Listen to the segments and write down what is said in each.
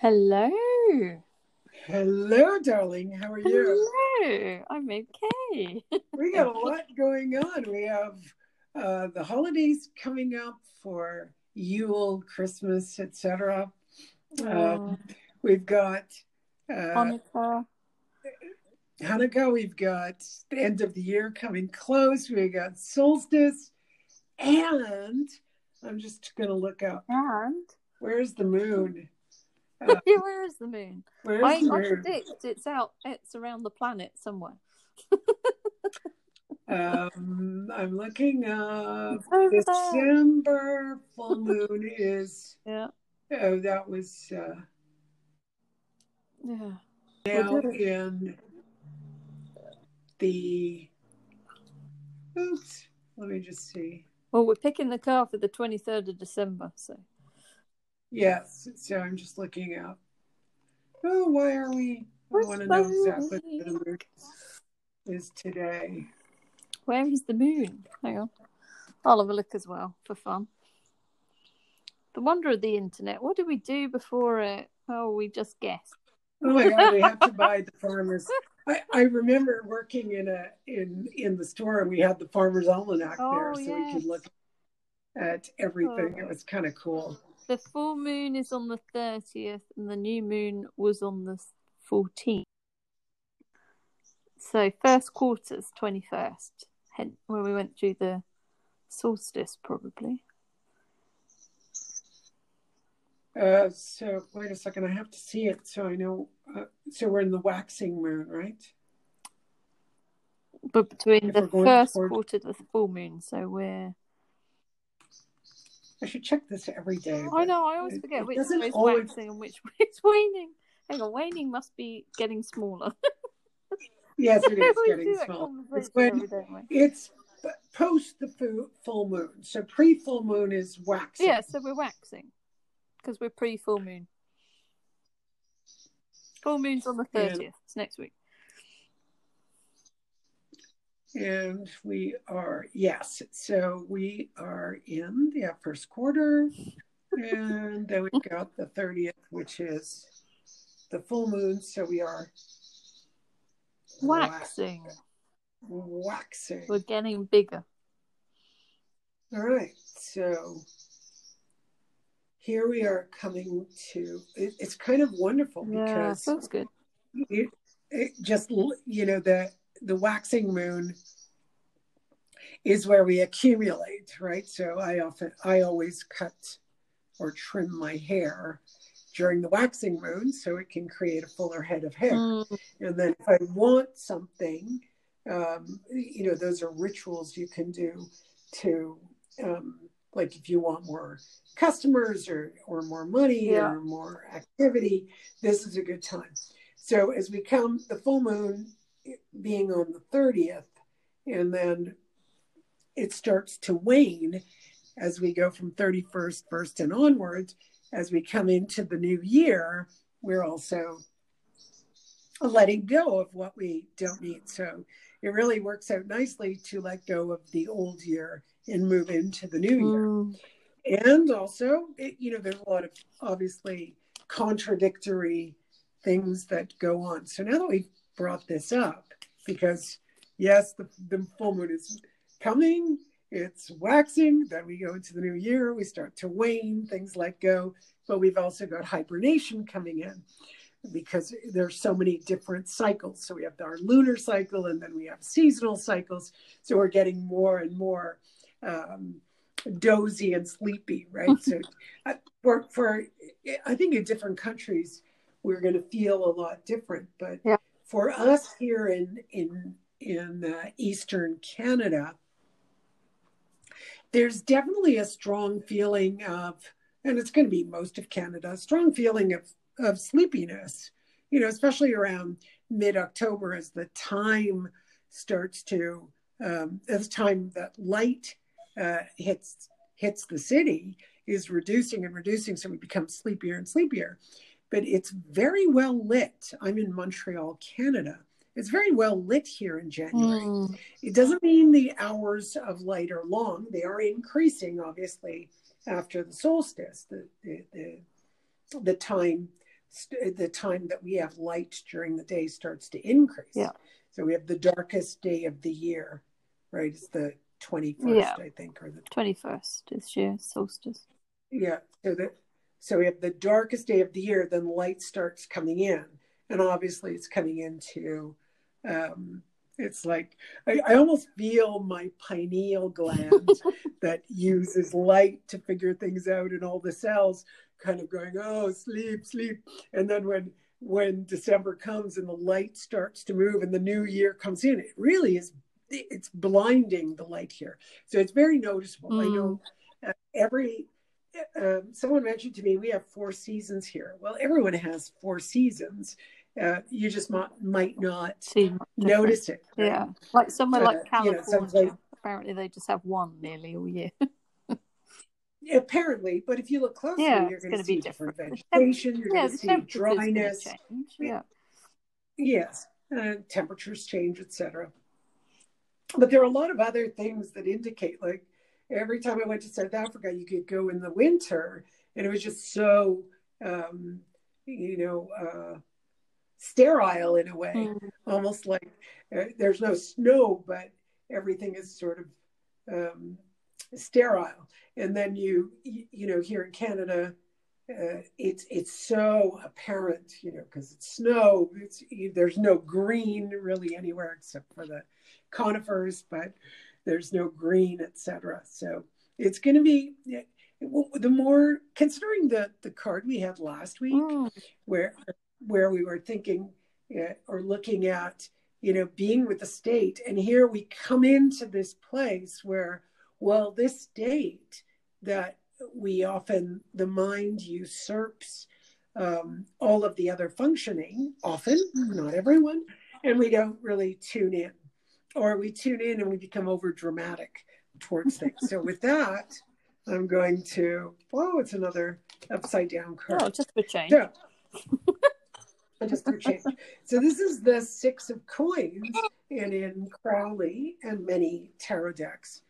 Hello. Hello, darling. How are you? Hello. I'm okay. We got a lot going on. We have uh, the holidays coming up for Yule, Christmas, etc. Oh, We've got uh, Hanukkah. Hanukkah. We've got the end of the year coming close. We got solstice, and I'm just going to look up. And Where's the moon? Yeah, where is the moon? where's I, the I moon? predict it's out. It's around the planet somewhere. Um, I'm looking up. December full moon is. Yeah, Oh, that was uh, yeah. now We'll do it. in the. Oops. Let me just see. Well, we're picking the car for the 23rd of December. So Yes. So I'm just looking up. Oh, why are we? I want to know exactly what the moon is today. where is the moon? Hang on. I'll have a look as well for fun. The wonder of the internet. What did we do before it? Oh, we just guessed. Oh my God, we have to buy the farmers. I, I remember working in a in in the store and we had the farmers almanac there, Oh, so we yes. could look at everything. Oh. It was kind of cool. The full moon is on the 30th and the new moon was on the 14th. So first quarter's 21st, hence when we went through the solstice probably. Uh, so wait a second, I have to see it so I know. Uh, so we're in the waxing moon, right? But between If the first toward- quarter to the full moon, so we're I should check this every day. I know, I always forget which is always- waxing and which is waning. Hang on, waning must be getting smaller. Yes, it is getting do that small. It's when it's post the full moon. So pre full moon is waxing. Yeah, so we're waxing because we're pre full moon. Full moon's on the Yeah. thirtieth. It's next week. And we are, yes. So we are in the first quarter. And then we've got the 30th, which is the full moon. So we are Waxing. waxing. We're getting bigger. All right. So here we are coming to, it, it's kind of wonderful Yeah, because good. it, it just you know the the waxing moon is where we accumulate right? So i often i always cut or trim my hair during the waxing moon so it can create a fuller head of hair. Mm, and then if i want something um, you know those are rituals you can do to um, like if you want more customers or or more money Yeah. or more activity this is a good time. So as we come the full moon being on the 30th and then it starts to wane as we go from 31st first and onwards as we come into the new year we're also letting go of what we don't need. So it really works out nicely to let go of the old year and move into the new year. Mm, and also it, you know there's a lot of obviously contradictory things that go on. So now that we've brought this up because yes the, the full moon is coming. It's waxing. Then we go into the new year. We start to wane. Things let go. But we've also got hibernation coming in because there's so many different cycles. So we have our lunar cycle and then we have seasonal cycles. So we're getting more and more um, dozy and sleepy, right? so for for I think in different countries we're going to feel a lot different, but Yeah. For us here in in in uh, Eastern Canada, there's definitely a strong feeling of, and it's going to be most of Canada, strong feeling of of sleepiness. You know, especially around mid October as the time starts to um, as time that light uh, hits hits the city is reducing and reducing, so we become sleepier and sleepier. But it's very well lit. I'm in Montreal, Canada. It's very well lit here in January. mm. It doesn't mean the hours of light are long. They are increasing, obviously, after the solstice. The the the, the time the time that we have light during the day starts to increase. Yeah. So we have the darkest day of the year, right? It's the 21st, Yeah. I think, or the Twenty first this year, solstice. yeah. So that so we have the darkest day of the year, then light starts coming in, and obviously it's coming into. Um, it's like I, I almost feel my pineal gland that uses light to figure things out, and all the cells kind of going, "Oh, sleep, sleep," and then when when December comes and the light starts to move and the new year comes in, it really is it's blinding the light here. So it's very noticeable. I know uh, every um, someone mentioned to me we have four seasons here. Well, everyone has four seasons. Uh, you just might, might not See notice it. right? Yeah, like somewhere Uh, like you know, California, apparently they just have one nearly all year. Apparently, but if you look closely, Yeah, you're going to see different different. vegetation. You're yeah, going to see dryness. Yeah, Yes, uh, temperatures change, etc. But there are a lot of other things that indicate, like every time I went to South Africa, you could go in the winter, and it was just so, um, you know, uh, sterile in a way, Mm. almost like uh, there's no snow, but everything is sort of um, sterile. And then you, you, you know, here in Canada, uh, it's it's so apparent, you know, because it's snow. It's there's no green really anywhere except for the conifers, but there's no green, etc. So it's going to be the more considering the the card we had last week, Mm. where where we were thinking uh, or looking at, you know, being with the state, and here we come into this place where, well, this state that we often the mind usurps um, all of the other functioning often not everyone and we don't really tune in or we tune in and we become over dramatic towards things so with that i'm going to oh it's another upside down card Oh, just for change. yeah. just for change. So this is the six of coins, and in Crowley and many tarot decks,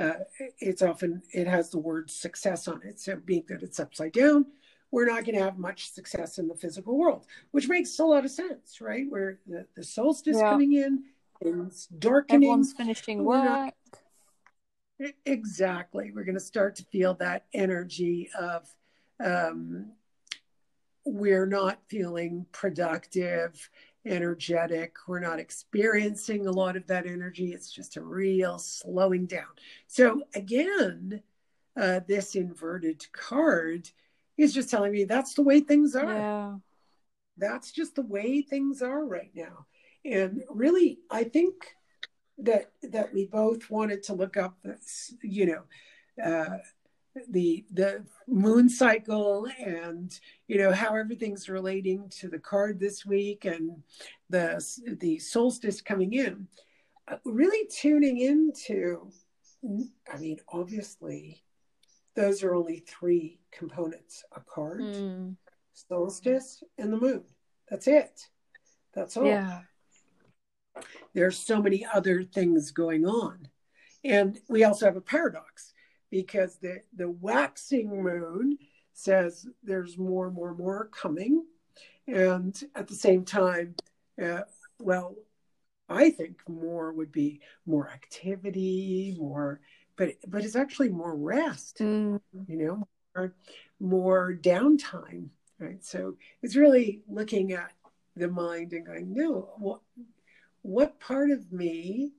uh, it's often it has the word success on it. So being that it's upside down, we're not going to have much success in the physical world, which makes a lot of sense, right? Where the, the solstice Yeah. coming in, it's darkening. Everyone's finishing work. Exactly. We're going to start to feel that energy of um, we're not feeling productive, energetic. We're not experiencing a lot of that energy. It's just a real slowing down. So, again, uh, this inverted card is just telling me that's the way things are Yeah. that's just the way things are right now and really i think that that we both wanted to look up this you know uh the the moon cycle and you know how everything's relating to the card this week and the the solstice coming in uh, really tuning into i mean obviously those are only three components a card Mm. solstice and the moon. That's it. That's all. Yeah. There's so many other things going on. And we also have a paradox because the, the waxing moon says there's more, and more, and more coming. And at the same time, uh, well, I think more would be more activity, more, but but it's actually more rest Mm. you know, more, more downtime, right? So it's really looking at the mind and going, no, what, what part of me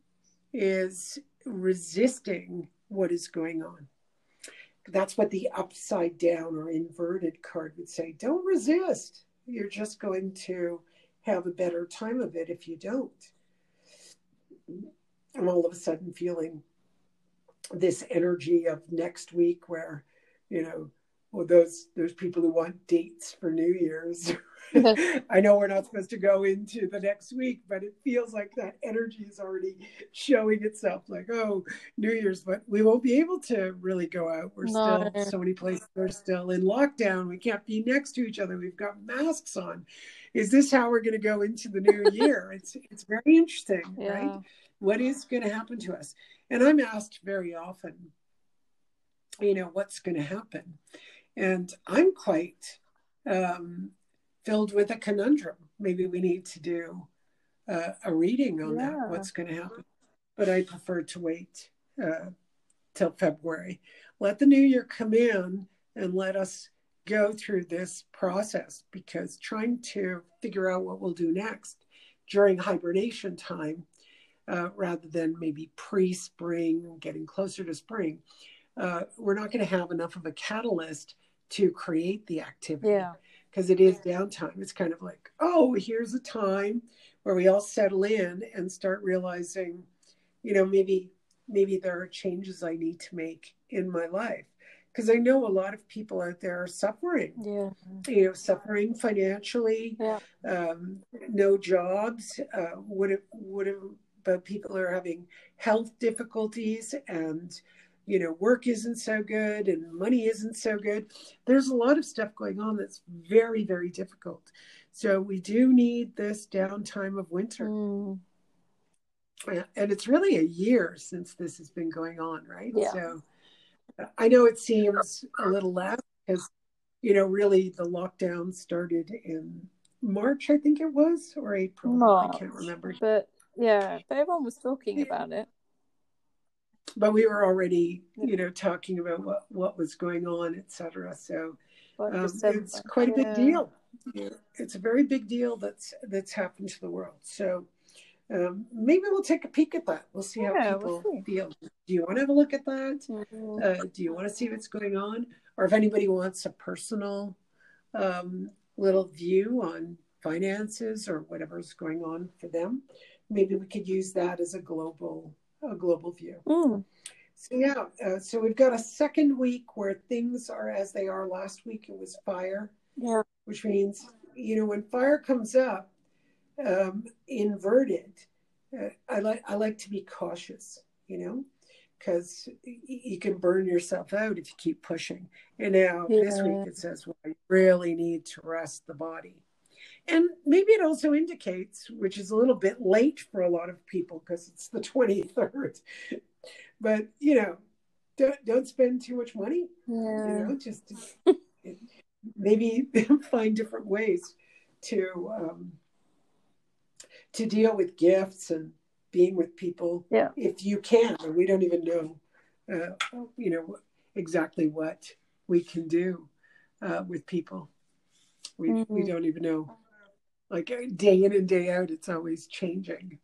is resisting what is going on? That's what the upside down or inverted card would say. Don't resist. You're just going to have a better time of it if you don't. I'm all of a sudden feeling this energy of next week where you know well those those people who want dates for new year's i know we're not supposed to go into the next week but it feels like that energy is already showing itself like oh new year's but we won't be able to really go out. We're No. still so many places are still in lockdown. We can't be next to each other. We've got masks on. Is this how we're going to go into the new year? It's it's very interesting right? What is going to happen to us? And i'm asked very often you know what's going to happen? And i'm quite um filled with a conundrum. Maybe we need to do uh, a reading on Yeah. that, what's going to happen. But I prefer to wait uh, till February. Let the new year come in and let us go through this process because trying to figure out what we'll do next during hibernation time, uh, rather than maybe pre spring, getting closer to spring, uh, we're not going to have enough of a catalyst to create the activity Yeah. Because it is downtime. It's kind of like, oh, here's a time where we all settle in and start realizing, you know, maybe maybe there are changes I need to make in my life. Because I know a lot of people out there are suffering, Yeah. you know, suffering financially, Yeah. um, no jobs. Uh, what if, what about people are having health difficulties and, you know, work isn't so good and money isn't so good? There's a lot of stuff going on that's very, very difficult. So we do need this downtime of winter. Mm. And it's really a year since this has been going on, right? Yeah. So I know it seems a little less because, you know, really the lockdown started in March, I think it was, or April. I can't remember. But yeah, but everyone was talking Yeah. about it. But we were already, you know, talking about what, what was going on, et cetera. So um, it's quite a big deal. Yeah, it's a very big deal that's that's happened to the world. So um, maybe we'll take a peek at that. We'll see how Yeah, people we'll see. feel. Do you want to have a look at that? Mhm. Uh, do you want to see what's going on? Or if anybody wants a personal um, little view on finances or whatever's going on for them, maybe we could use that as a global a global view. Mm. So yeah, uh, so we've got a second week where things are as they are. Last week it was fire, Yeah. which means you know when fire comes up um, inverted, uh, I like I like to be cautious, you know, because you can burn yourself out if you keep pushing. And now this week it says, well, you really need to rest the body. And maybe it also indicates, which is a little bit late for a lot of people because it's the 23rd, but you know, don't, don't spend too much money you Yeah. know just maybe find different ways to um, to deal with gifts and being with people Yeah. if you can we don't even know uh, you know exactly what we can do uh, with people we we Mhm. don't even know like uh, day in and day out it's always changing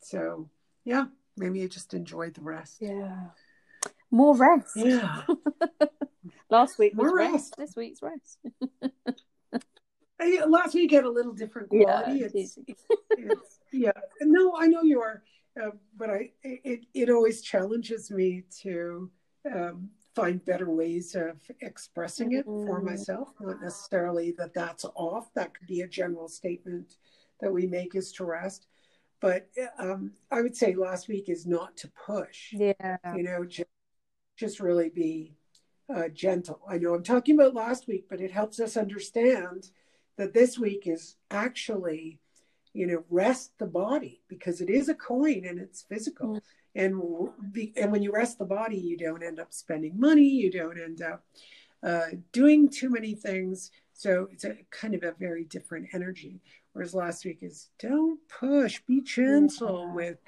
so yeah maybe you just enjoy the rest Yeah. More rest. yeah Last week was More rest. rest. This week's rest. I- last week had a little different quality. Yeah, it's, it's it's yeah. No, I know you are, uh, but I it it always challenges me to um, find better ways of expressing it for Mhm. myself. Not necessarily that that's off. That could be a general statement that we make is to rest. But um, I would say last week is not to push. Yeah. You know, just just really be uh, gentle. I know I'm talking about last week, but it helps us understand that this week is actually, you know, rest the body because it is a coin and it's physical. Mm. And the, and when you rest the body, you don't end up spending money. You don't end up uh, doing too many things. So it's a kind of a very different energy. Whereas last week is don't push, be gentle Yeah. with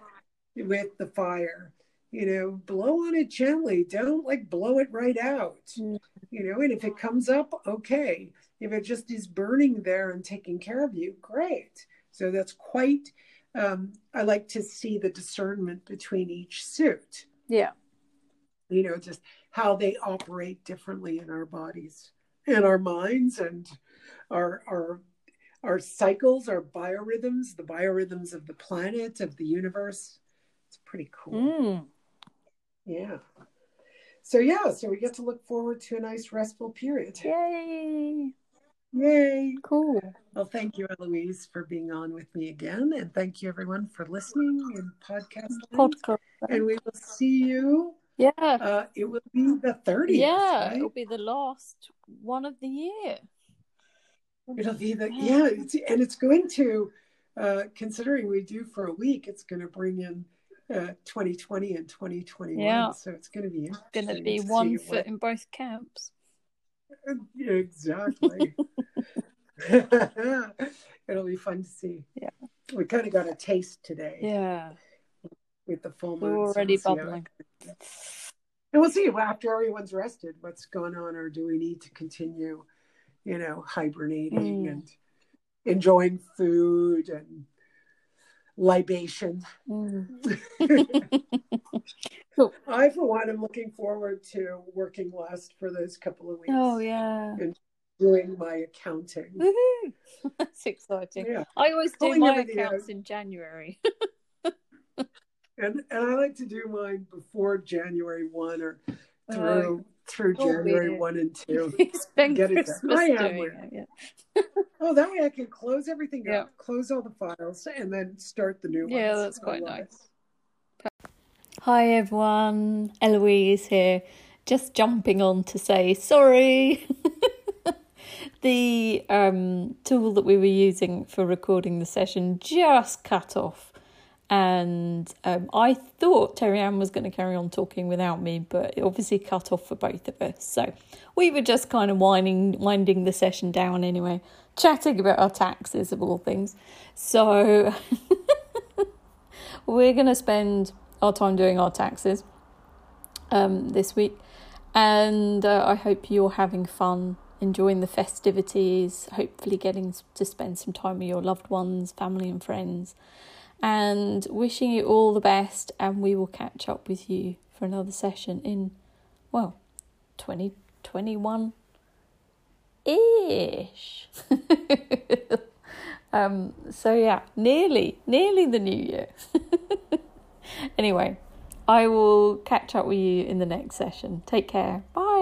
with the fire. You know, blow on it gently. Don't like blow it right out. Mm. You know, and if it comes up, okay. If it just is burning there and taking care of you, great. So that's quite. Um, I like to see the discernment between each suit. Yeah. You know, just how they operate differently in our bodies and our minds and our our our cycles, our biorhythms, the biorhythms of the planet, of the universe. It's pretty cool. Mm. Yeah. So yeah, so we get to look forward to a nice restful period. Yay. Yay. Cool. Well, thank you, Eloise, for being on with me again. And thank you everyone for listening in podcast. land. Podcast. And we will see you. Yeah. Uh, it will be the 30th. Yeah. right? It'll be the last one of the year. It'll be the yeah, it's, and it's going to, uh, considering we do for a week, it's going to bring in uh, 2020 and 2021. Yeah. So it's going to be Going to be one what- foot in both camps. Exactly. It'll be fun to see. Yeah. We kind of got a taste today Yeah. with the full We're moon. so already we'll how bubbling. And we'll see after everyone's rested what's going on, or do we need to continue, you know, hibernating Mm. and enjoying food and libation. Mm. I, for one, am looking forward to working less for those couple of weeks. Oh yeah. And Doing my accounting. Woohoo! That's exciting. Yeah. I always do Pulling my accounts in January. And and I like to do mine before January one or Oh, through through Oh, January weird. one and two. Spend Get it done. Christmas I doing it. Yeah. Oh, that way I can close everything Yeah. up, close all the files, and then start the new ones. Yeah, that's quite it. nice. Hi everyone, Eloise here. Just jumping on to say sorry. the um, tool that we were using for recording the session just cut off, and um, I thought Terry Ann was going to carry on talking without me, but it obviously cut off for both of us. So we were just kind of winding winding the session down anyway, chatting about our taxes of all things. So we're going to spend our time doing our taxes um, this week, and uh, I hope you're having fun, enjoying the festivities, hopefully getting to spend some time with your loved ones, family, and friends, and wishing you all the best. And we will catch up with you for another session in, well, 2021 ish. um, so, yeah, nearly, nearly the new year. Anyway, I will catch up with you in the next session. Take care. Bye.